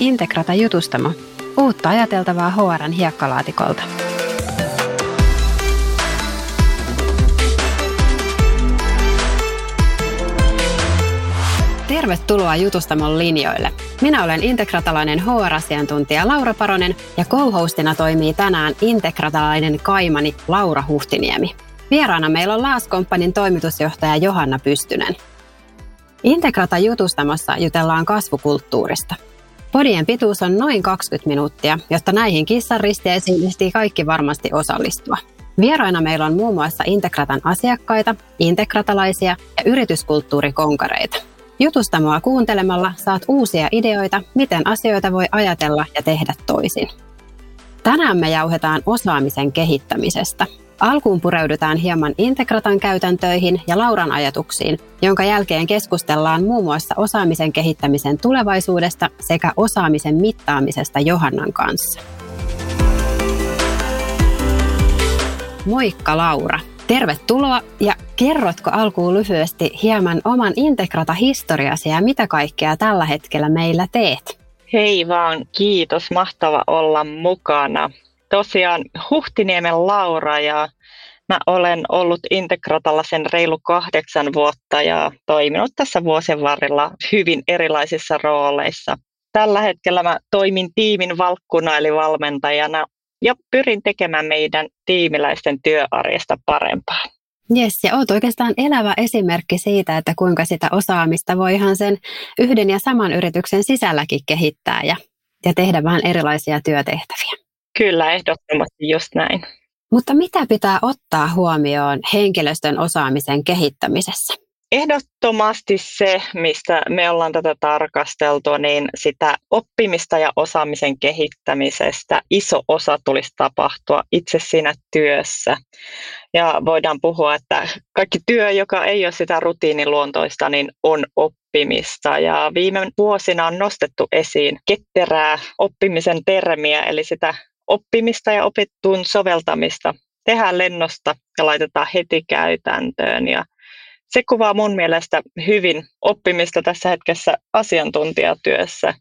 Integrata Jutustamo, uutta ajateltavaa HRn hiekkalaatikolta. Tervetuloa Jutustamon linjoille. Minä olen integratalainen HR-asiantuntija Laura Paronen ja co-hostina toimii tänään integratalainen kaimani Laura Huhtiniemi. Vieraana meillä on Laas Company toimitusjohtaja Johanna Pystynen. Integrata jutustamassa jutellaan kasvukulttuurista. Podien pituus on noin 20 minuuttia, jotta näihin kissaristeisiin ehtii kaikki varmasti osallistua. Vieraina meillä on muun muassa Integratan asiakkaita, integratalaisia ja yrityskulttuurikonkareita. Jutustamoa kuuntelemalla saat uusia ideoita, miten asioita voi ajatella ja tehdä toisin. Tänään me jauhetaan osaamisen kehittämisestä. Alkuun pureudutaan hieman Integratan käytäntöihin ja Lauran ajatuksiin, jonka jälkeen keskustellaan muun muassa osaamisen kehittämisen tulevaisuudesta sekä osaamisen mittaamisesta Johannan kanssa. Moikka Laura! Tervetuloa ja kerrotko alkuun lyhyesti hieman oman Integrata-historiasi ja mitä kaikkea tällä hetkellä meillä teet? Hei vaan, kiitos. Mahtava olla mukana. Tosiaan Huhtiniemen Laura ja mä olen ollut Integratalla sen reilu kahdeksan vuotta ja toiminut tässä vuosien varrella hyvin erilaisissa rooleissa. Tällä hetkellä mä toimin tiimin valkkuna eli valmentajana ja pyrin tekemään meidän tiimiläisten työarjesta parempaa. Yes, ja olet oikeastaan elävä esimerkki siitä, että kuinka sitä osaamista voi ihan sen yhden ja saman yrityksen sisälläkin kehittää ja, ja tehdä vähän erilaisia työtehtäviä. Kyllä, ehdottomasti just näin. Mutta mitä pitää ottaa huomioon henkilöstön osaamisen kehittämisessä? Ehdottomasti se, mistä me ollaan tätä tarkasteltu, niin sitä oppimista ja osaamisen kehittämisestä iso osa tulisi tapahtua itse siinä työssä. Ja voidaan puhua, että kaikki työ, joka ei ole sitä rutiiniluontoista, niin on oppimista. Ja viime vuosina on nostettu esiin ketterää oppimisen termiä, eli sitä oppimista ja opittuun soveltamista tehdään lennosta ja laitetaan heti käytäntöön. Ja se kuvaa mun mielestä hyvin oppimista tässä hetkessä asiantuntijatyössä.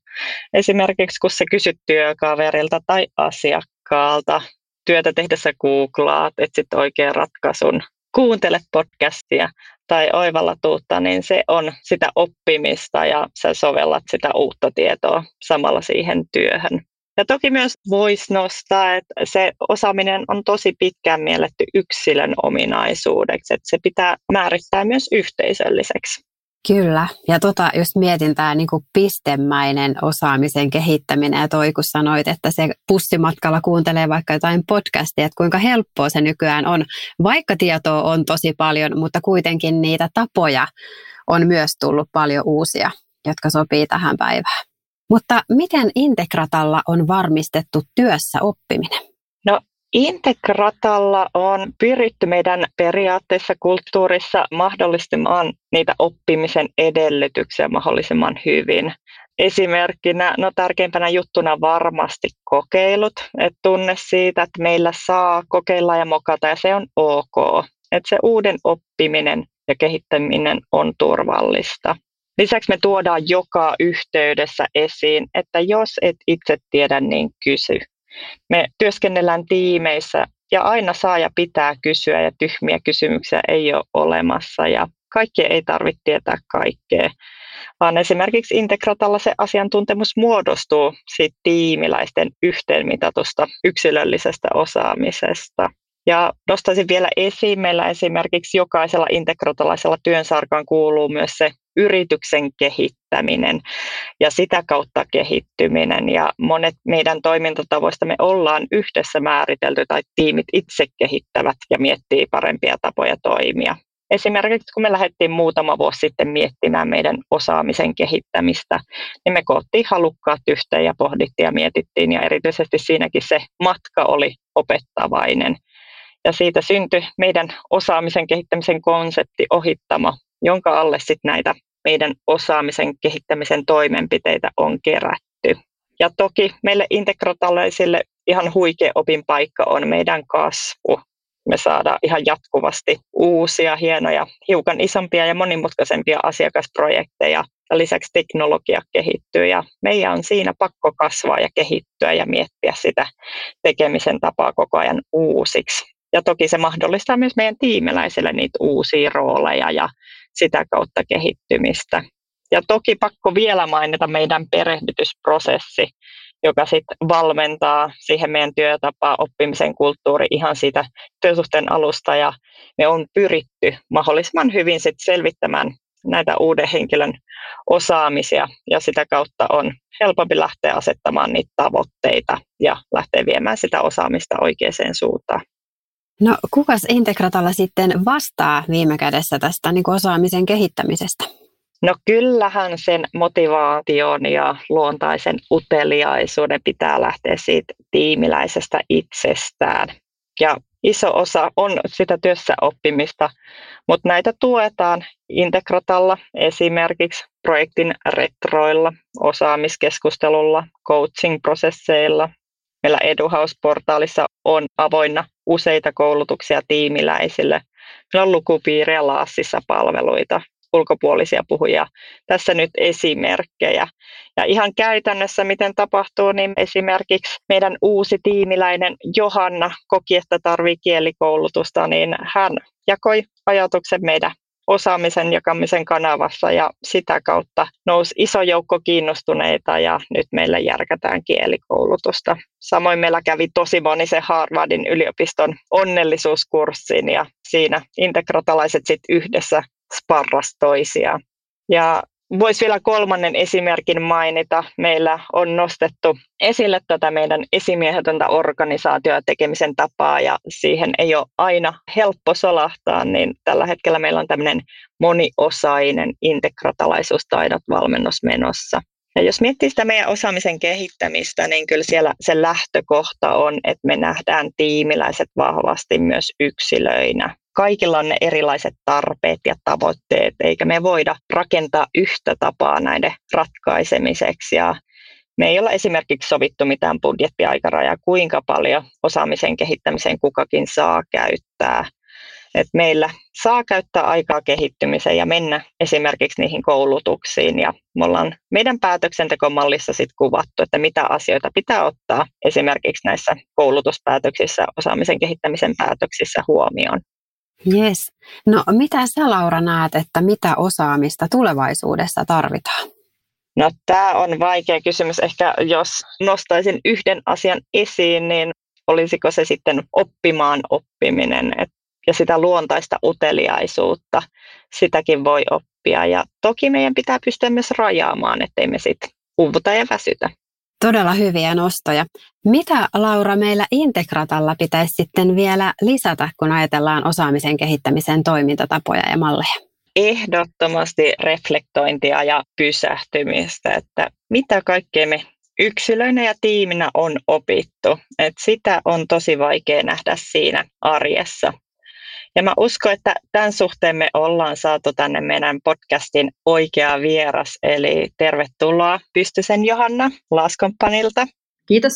Esimerkiksi kun sä kysyt työkaverilta tai asiakkaalta, työtä tehdessä googlaat, etsit oikean ratkaisun, kuuntele podcastia tai oivalla tuutta, niin se on sitä oppimista ja sä sovellat sitä uutta tietoa samalla siihen työhön. Ja toki myös voisi nostaa, että se osaaminen on tosi pitkään mielletty yksilön ominaisuudeksi, että se pitää määrittää myös yhteisölliseksi. Kyllä, ja tota, jos mietin tämä niinku pistemäinen osaamisen kehittäminen, ja toi kun sanoit, että se pussimatkalla kuuntelee vaikka jotain podcastia, että kuinka helppoa se nykyään on, vaikka tietoa on tosi paljon, mutta kuitenkin niitä tapoja on myös tullut paljon uusia, jotka sopii tähän päivään. Mutta miten Integratalla on varmistettu työssä oppiminen? No Integratalla on pyritty meidän periaatteessa kulttuurissa mahdollistamaan niitä oppimisen edellytyksiä mahdollisimman hyvin. Esimerkkinä, no tärkeimpänä juttuna varmasti kokeilut, että tunne siitä, että meillä saa kokeilla ja mokata ja se on ok. Että se uuden oppiminen ja kehittäminen on turvallista. Lisäksi me tuodaan joka yhteydessä esiin, että jos et itse tiedä, niin kysy. Me työskennellään tiimeissä ja aina saa ja pitää kysyä ja tyhmiä kysymyksiä ei ole olemassa ja kaikki ei tarvitse tietää kaikkea, vaan esimerkiksi Integratalla se asiantuntemus muodostuu siitä tiimiläisten yhteenmitatusta yksilöllisestä osaamisesta. Ja nostaisin vielä esiin, meillä esimerkiksi jokaisella integratalaisella työnsarkaan kuuluu myös se yrityksen kehittäminen ja sitä kautta kehittyminen. Ja monet meidän toimintatavoista me ollaan yhdessä määritelty tai tiimit itse kehittävät ja miettii parempia tapoja toimia. Esimerkiksi kun me lähdettiin muutama vuosi sitten miettimään meidän osaamisen kehittämistä, niin me koottiin halukkaat yhteen ja pohdittiin ja mietittiin ja erityisesti siinäkin se matka oli opettavainen. Ja siitä syntyi meidän osaamisen kehittämisen konsepti ohittama, jonka alle sitten näitä meidän osaamisen kehittämisen toimenpiteitä on kerätty. Ja toki meille integrotalaisille ihan huikea opin paikka on meidän kasvu. me saadaan ihan jatkuvasti uusia, hienoja, hiukan isompia ja monimutkaisempia asiakasprojekteja. Ja lisäksi teknologia kehittyy ja meidän on siinä pakko kasvaa ja kehittyä ja miettiä sitä tekemisen tapaa koko ajan uusiksi. Ja toki se mahdollistaa myös meidän tiimiläisille niitä uusia rooleja ja sitä kautta kehittymistä. Ja toki pakko vielä mainita meidän perehdytysprosessi, joka sitten valmentaa siihen meidän työtapaa, oppimisen kulttuuri ihan siitä työsuhteen alusta. Ja me on pyritty mahdollisimman hyvin sit selvittämään näitä uuden henkilön osaamisia ja sitä kautta on helpompi lähteä asettamaan niitä tavoitteita ja lähteä viemään sitä osaamista oikeaan suuntaan. No kukas Integratalla sitten vastaa viime kädessä tästä niin osaamisen kehittämisestä? No kyllähän sen motivaation ja luontaisen uteliaisuuden pitää lähteä siitä tiimiläisestä itsestään. Ja iso osa on sitä työssä oppimista, mutta näitä tuetaan Integratalla esimerkiksi projektin retroilla, osaamiskeskustelulla, coaching-prosesseilla. Meillä EduHouse-portaalissa on avoinna useita koulutuksia tiimiläisille. Meillä on lukupiirejä Laassissa palveluita ulkopuolisia puhujia. Tässä nyt esimerkkejä. Ja ihan käytännössä, miten tapahtuu, niin esimerkiksi meidän uusi tiimiläinen Johanna koki, että tarvii kielikoulutusta, niin hän jakoi ajatuksen meidän osaamisen jakamisen kanavassa ja sitä kautta nousi iso joukko kiinnostuneita ja nyt meillä järkätään kielikoulutusta. Samoin meillä kävi tosi moni se Harvardin yliopiston onnellisuuskurssin ja siinä integratalaiset sitten yhdessä sparras toisia. Ja Voisi vielä kolmannen esimerkin mainita. Meillä on nostettu esille tätä meidän esimiehetöntä organisaatio- ja tekemisen tapaa, ja siihen ei ole aina helppo solahtaa, niin tällä hetkellä meillä on tämmöinen moniosainen integratalaisuustaidot valmennus menossa. Ja jos miettii sitä meidän osaamisen kehittämistä, niin kyllä siellä se lähtökohta on, että me nähdään tiimiläiset vahvasti myös yksilöinä kaikilla on ne erilaiset tarpeet ja tavoitteet, eikä me voida rakentaa yhtä tapaa näiden ratkaisemiseksi. Ja me ei olla esimerkiksi sovittu mitään budjettiaikarajaa, kuinka paljon osaamisen kehittämiseen kukakin saa käyttää. Et meillä saa käyttää aikaa kehittymiseen ja mennä esimerkiksi niihin koulutuksiin. Ja me ollaan meidän päätöksentekomallissa sit kuvattu, että mitä asioita pitää ottaa esimerkiksi näissä koulutuspäätöksissä, osaamisen kehittämisen päätöksissä huomioon. Yes. No mitä sä Laura näet, että mitä osaamista tulevaisuudessa tarvitaan? No tämä on vaikea kysymys. Ehkä jos nostaisin yhden asian esiin, niin olisiko se sitten oppimaan oppiminen et, ja sitä luontaista uteliaisuutta. Sitäkin voi oppia ja toki meidän pitää pystyä myös rajaamaan, ettei me sitten uuvuta ja väsytä. Todella hyviä nostoja. Mitä Laura meillä Integratalla pitäisi sitten vielä lisätä, kun ajatellaan osaamisen kehittämisen toimintatapoja ja malleja? Ehdottomasti reflektointia ja pysähtymistä, että mitä kaikkea me yksilöinä ja tiiminä on opittu. Et sitä on tosi vaikea nähdä siinä arjessa. Ja mä uskon, että tämän suhteen me ollaan saatu tänne meidän podcastin oikea vieras, eli tervetuloa Pystysen Johanna Laskompanilta. Kiitos.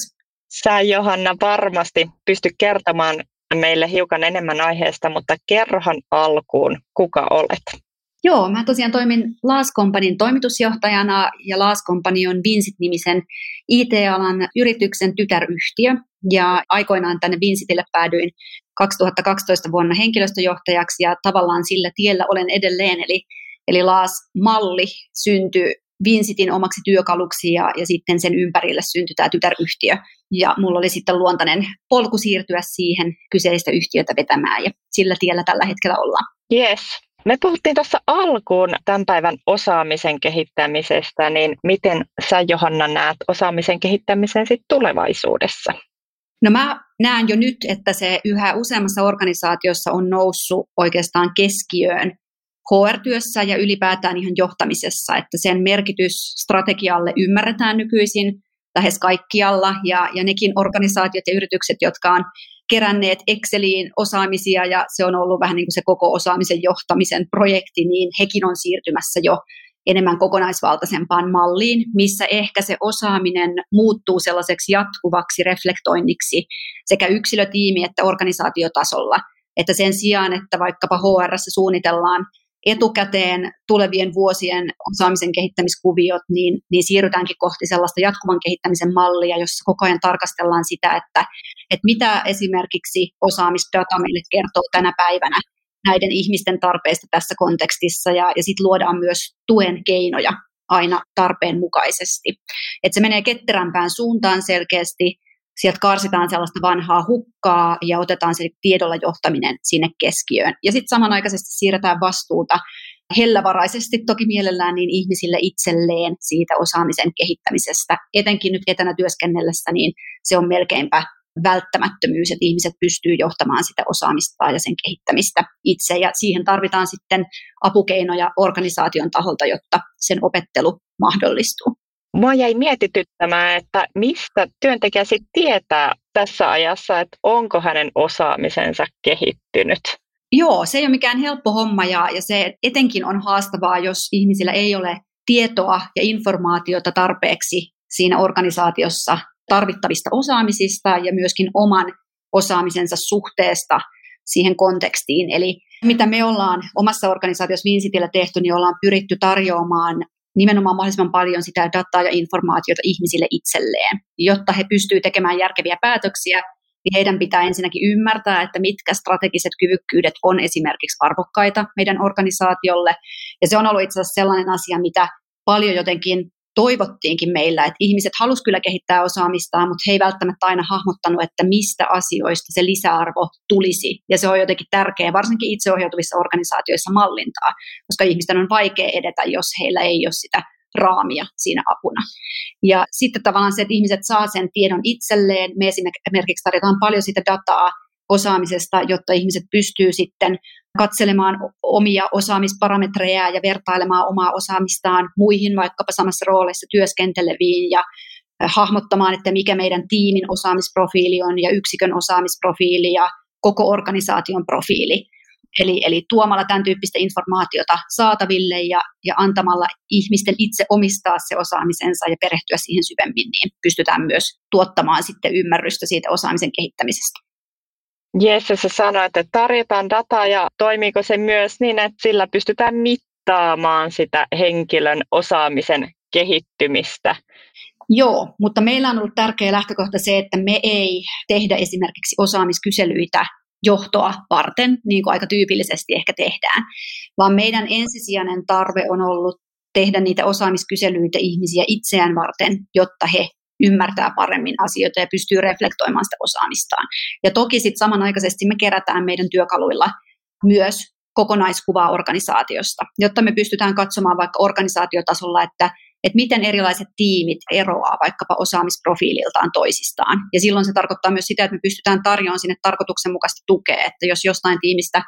Sä Johanna varmasti pysty kertomaan meille hiukan enemmän aiheesta, mutta kerrohan alkuun, kuka olet? Joo, mä tosiaan toimin Laas Companin toimitusjohtajana ja Laas Company on Vinsit-nimisen IT-alan yrityksen tytäryhtiö. Ja aikoinaan tänne Vinsitille päädyin 2012 vuonna henkilöstöjohtajaksi ja tavallaan sillä tiellä olen edelleen. Eli, eli Laas-malli syntyi Vinsitin omaksi työkaluksi ja, ja sitten sen ympärille syntyi tämä tytäryhtiö. Ja mulla oli sitten luontainen polku siirtyä siihen kyseistä yhtiötä vetämään ja sillä tiellä tällä hetkellä ollaan. Yes. Me puhuttiin tuossa alkuun tämän päivän osaamisen kehittämisestä, niin miten sä Johanna näet osaamisen kehittämisen sit tulevaisuudessa? No mä näen jo nyt, että se yhä useammassa organisaatiossa on noussut oikeastaan keskiöön HR-työssä ja ylipäätään ihan johtamisessa, että sen merkitys strategialle ymmärretään nykyisin lähes kaikkialla ja, ja nekin organisaatiot ja yritykset, jotka on keränneet Exceliin osaamisia ja se on ollut vähän niin kuin se koko osaamisen johtamisen projekti, niin hekin on siirtymässä jo enemmän kokonaisvaltaisempaan malliin, missä ehkä se osaaminen muuttuu sellaiseksi jatkuvaksi reflektoinniksi sekä yksilötiimi- että organisaatiotasolla. että sen sijaan, että vaikkapa HR suunnitellaan etukäteen tulevien vuosien osaamisen kehittämiskuviot, niin, niin siirrytäänkin kohti sellaista jatkuvan kehittämisen mallia, jossa koko ajan tarkastellaan sitä, että, että mitä esimerkiksi osaamisdata meille kertoo tänä päivänä näiden ihmisten tarpeista tässä kontekstissa, ja, ja sitten luodaan myös tuen keinoja aina tarpeen mukaisesti. Että se menee ketterämpään suuntaan selkeästi, sieltä karsitaan sellaista vanhaa hukkaa ja otetaan se tiedolla johtaminen sinne keskiöön. Ja sitten samanaikaisesti siirretään vastuuta hellävaraisesti toki mielellään niin ihmisille itselleen siitä osaamisen kehittämisestä. Etenkin nyt etänä työskennellessä, niin se on melkeinpä välttämättömyys, että ihmiset pystyy johtamaan sitä osaamista ja sen kehittämistä itse. Ja siihen tarvitaan sitten apukeinoja organisaation taholta, jotta sen opettelu mahdollistuu. Mua jäi mietityttämään, että mistä työntekijä sitten tietää tässä ajassa, että onko hänen osaamisensa kehittynyt. Joo, se ei ole mikään helppo homma ja, ja se etenkin on haastavaa, jos ihmisillä ei ole tietoa ja informaatiota tarpeeksi siinä organisaatiossa tarvittavista osaamisista ja myöskin oman osaamisensa suhteesta siihen kontekstiin. Eli mitä me ollaan omassa organisaatiossa Vincitillä tehty, niin ollaan pyritty tarjoamaan nimenomaan mahdollisimman paljon sitä dataa ja informaatiota ihmisille itselleen. Jotta he pystyvät tekemään järkeviä päätöksiä, niin heidän pitää ensinnäkin ymmärtää, että mitkä strategiset kyvykkyydet on esimerkiksi arvokkaita meidän organisaatiolle. Ja se on ollut itse asiassa sellainen asia, mitä paljon jotenkin toivottiinkin meillä, että ihmiset halusivat kyllä kehittää osaamistaan, mutta he ei välttämättä aina hahmottanut, että mistä asioista se lisäarvo tulisi. Ja se on jotenkin tärkeää, varsinkin itseohjautuvissa organisaatioissa mallintaa, koska ihmisten on vaikea edetä, jos heillä ei ole sitä raamia siinä apuna. Ja sitten tavallaan se, että ihmiset saa sen tiedon itselleen. Me esimerkiksi tarjotaan paljon sitä dataa osaamisesta, jotta ihmiset pystyy sitten katselemaan omia osaamisparametreja ja vertailemaan omaa osaamistaan muihin vaikkapa samassa roolissa työskenteleviin ja hahmottamaan, että mikä meidän tiimin osaamisprofiili on ja yksikön osaamisprofiili ja koko organisaation profiili. Eli, eli tuomalla tämän tyyppistä informaatiota saataville ja, ja antamalla ihmisten itse omistaa se osaamisensa ja perehtyä siihen syvemmin, niin pystytään myös tuottamaan sitten ymmärrystä siitä osaamisen kehittämisestä. Jesse, sä sanoit, että tarjotaan dataa ja toimiiko se myös niin, että sillä pystytään mittaamaan sitä henkilön osaamisen kehittymistä? Joo, mutta meillä on ollut tärkeä lähtökohta se, että me ei tehdä esimerkiksi osaamiskyselyitä johtoa varten, niin kuin aika tyypillisesti ehkä tehdään, vaan meidän ensisijainen tarve on ollut tehdä niitä osaamiskyselyitä ihmisiä itseään varten, jotta he ymmärtää paremmin asioita ja pystyy reflektoimaan sitä osaamistaan. Ja toki sitten samanaikaisesti me kerätään meidän työkaluilla myös kokonaiskuvaa organisaatiosta, jotta me pystytään katsomaan vaikka organisaatiotasolla, että, että miten erilaiset tiimit eroaa vaikkapa osaamisprofiililtaan toisistaan. Ja silloin se tarkoittaa myös sitä, että me pystytään tarjoamaan sinne tarkoituksenmukaista tukea, että jos jostain tiimistä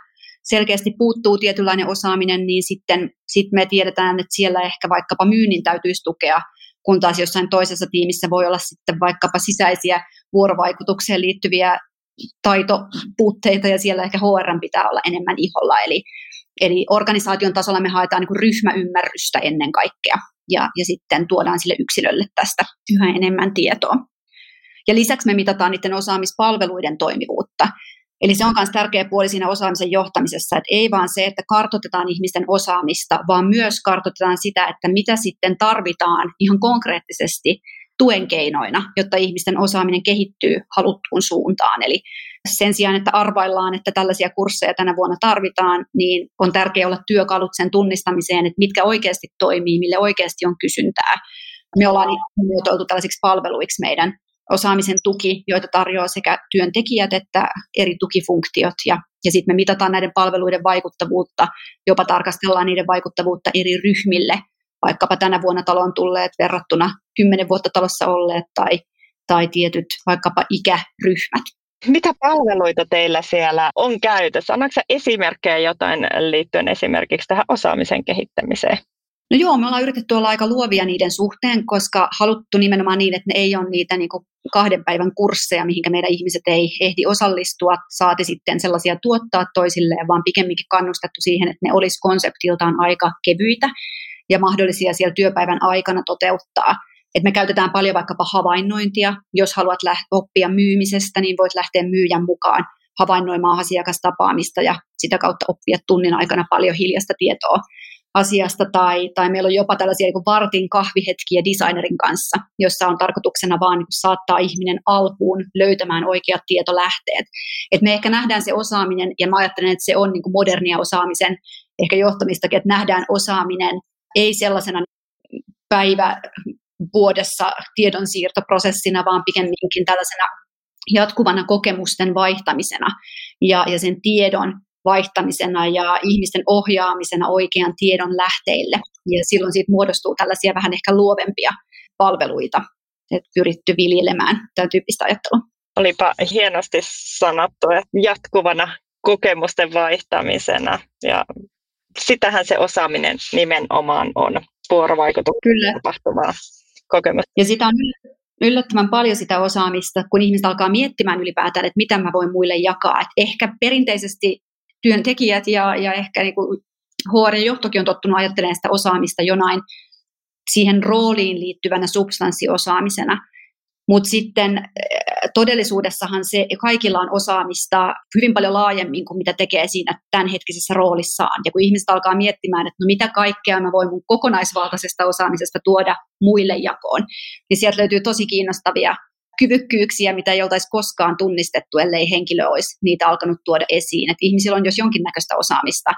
selkeästi puuttuu tietynlainen osaaminen, niin sitten sit me tiedetään, että siellä ehkä vaikkapa myynnin täytyisi tukea kun taas jossain toisessa tiimissä voi olla sitten vaikkapa sisäisiä vuorovaikutukseen liittyviä taitopuutteita ja siellä ehkä HR pitää olla enemmän iholla. Eli, eli organisaation tasolla me haetaan niin kuin ryhmäymmärrystä ennen kaikkea ja, ja sitten tuodaan sille yksilölle tästä yhä enemmän tietoa. Ja lisäksi me mitataan niiden osaamispalveluiden toimivuutta. Eli se on myös tärkeä puoli siinä osaamisen johtamisessa, että ei vaan se, että kartoitetaan ihmisten osaamista, vaan myös kartoitetaan sitä, että mitä sitten tarvitaan ihan konkreettisesti tuen keinoina, jotta ihmisten osaaminen kehittyy haluttuun suuntaan. Eli sen sijaan, että arvaillaan, että tällaisia kursseja tänä vuonna tarvitaan, niin on tärkeää olla työkalut sen tunnistamiseen, että mitkä oikeasti toimii, mille oikeasti on kysyntää. Me ollaan muotoiltu tällaisiksi palveluiksi meidän osaamisen tuki, joita tarjoaa sekä työntekijät että eri tukifunktiot. Ja, ja sitten me mitataan näiden palveluiden vaikuttavuutta, jopa tarkastellaan niiden vaikuttavuutta eri ryhmille, vaikkapa tänä vuonna taloon tulleet verrattuna kymmenen vuotta talossa olleet tai, tai tietyt vaikkapa ikäryhmät. Mitä palveluita teillä siellä on käytössä? Annatko esimerkkejä jotain liittyen esimerkiksi tähän osaamisen kehittämiseen? No joo, me ollaan yritetty olla aika luovia niiden suhteen, koska haluttu nimenomaan niin, että ne ei ole niitä niin kahden päivän kursseja, mihinkä meidän ihmiset ei ehdi osallistua, saati sitten sellaisia tuottaa toisilleen, vaan pikemminkin kannustettu siihen, että ne olisi konseptiltaan aika kevyitä ja mahdollisia siellä työpäivän aikana toteuttaa. Et me käytetään paljon vaikkapa havainnointia. Jos haluat lähteä oppia myymisestä, niin voit lähteä myyjän mukaan havainnoimaan asiakastapaamista ja sitä kautta oppia tunnin aikana paljon hiljasta tietoa asiasta, tai, tai meillä on jopa tällaisia niin vartin kahvihetkiä designerin kanssa, jossa on tarkoituksena vaan niin saattaa ihminen alkuun löytämään oikeat tietolähteet. Et me ehkä nähdään se osaaminen, ja mä ajattelen, että se on niin modernia osaamisen, ehkä johtamistakin, että nähdään osaaminen ei sellaisena päivä vuodessa tiedonsiirtoprosessina, vaan pikemminkin tällaisena jatkuvana kokemusten vaihtamisena ja, ja sen tiedon vaihtamisena ja ihmisten ohjaamisena oikean tiedon lähteille. Ja silloin siitä muodostuu tällaisia vähän ehkä luovempia palveluita, että pyritty viljelemään tämän tyyppistä ajattelua. Olipa hienosti sanottu, että jatkuvana kokemusten vaihtamisena ja sitähän se osaaminen nimenomaan on, vuorovaikutuksen tapahtuvaa kokemusta. Ja sitä on yllättävän paljon sitä osaamista, kun ihmiset alkaa miettimään ylipäätään, että mitä mä voin muille jakaa. Et ehkä perinteisesti työntekijät ja, ja ehkä niin kuin HR-johtokin on tottunut ajattelemaan sitä osaamista jonain siihen rooliin liittyvänä substanssiosaamisena. Mutta sitten eh, todellisuudessahan se kaikilla on osaamista hyvin paljon laajemmin kuin mitä tekee siinä tämänhetkisessä roolissaan. Ja kun ihmiset alkaa miettimään, että no mitä kaikkea mä voin mun kokonaisvaltaisesta osaamisesta tuoda muille jakoon, niin sieltä löytyy tosi kiinnostavia kyvykkyyksiä, mitä ei oltaisi koskaan tunnistettu, ellei henkilö olisi niitä alkanut tuoda esiin. Et ihmisillä on jos jonkinnäköistä osaamista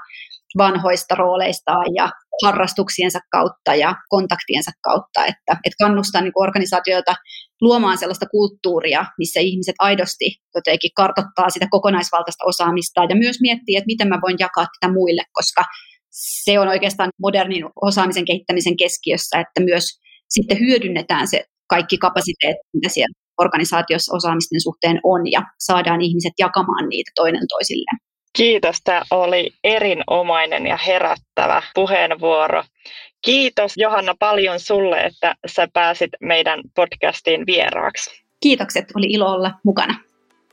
vanhoista rooleistaan ja harrastuksiensa kautta ja kontaktiensa kautta, että, että kannustaa niin organisaatioita luomaan sellaista kulttuuria, missä ihmiset aidosti jotenkin kartottaa sitä kokonaisvaltaista osaamista ja myös miettii, että miten mä voin jakaa tätä muille, koska se on oikeastaan modernin osaamisen kehittämisen keskiössä, että myös sitten hyödynnetään se kaikki kapasiteetti, mitä siellä organisaatiossa osaamisten suhteen on ja saadaan ihmiset jakamaan niitä toinen toisilleen. Kiitos, tämä oli erinomainen ja herättävä puheenvuoro. Kiitos Johanna paljon sulle, että sä pääsit meidän podcastiin vieraaksi. Kiitokset, oli ilo olla mukana.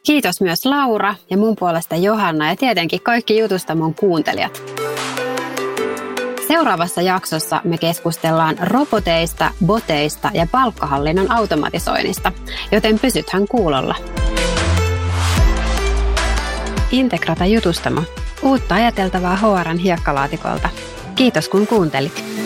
Kiitos myös Laura ja mun puolesta Johanna ja tietenkin kaikki jutusta mun kuuntelijat. Seuraavassa jaksossa me keskustellaan roboteista, boteista ja palkkahallinnon automatisoinnista, joten pysythän kuulolla. Integrata jutustamo. Uutta ajateltavaa HRn hiekkalaatikolta. Kiitos kun kuuntelit.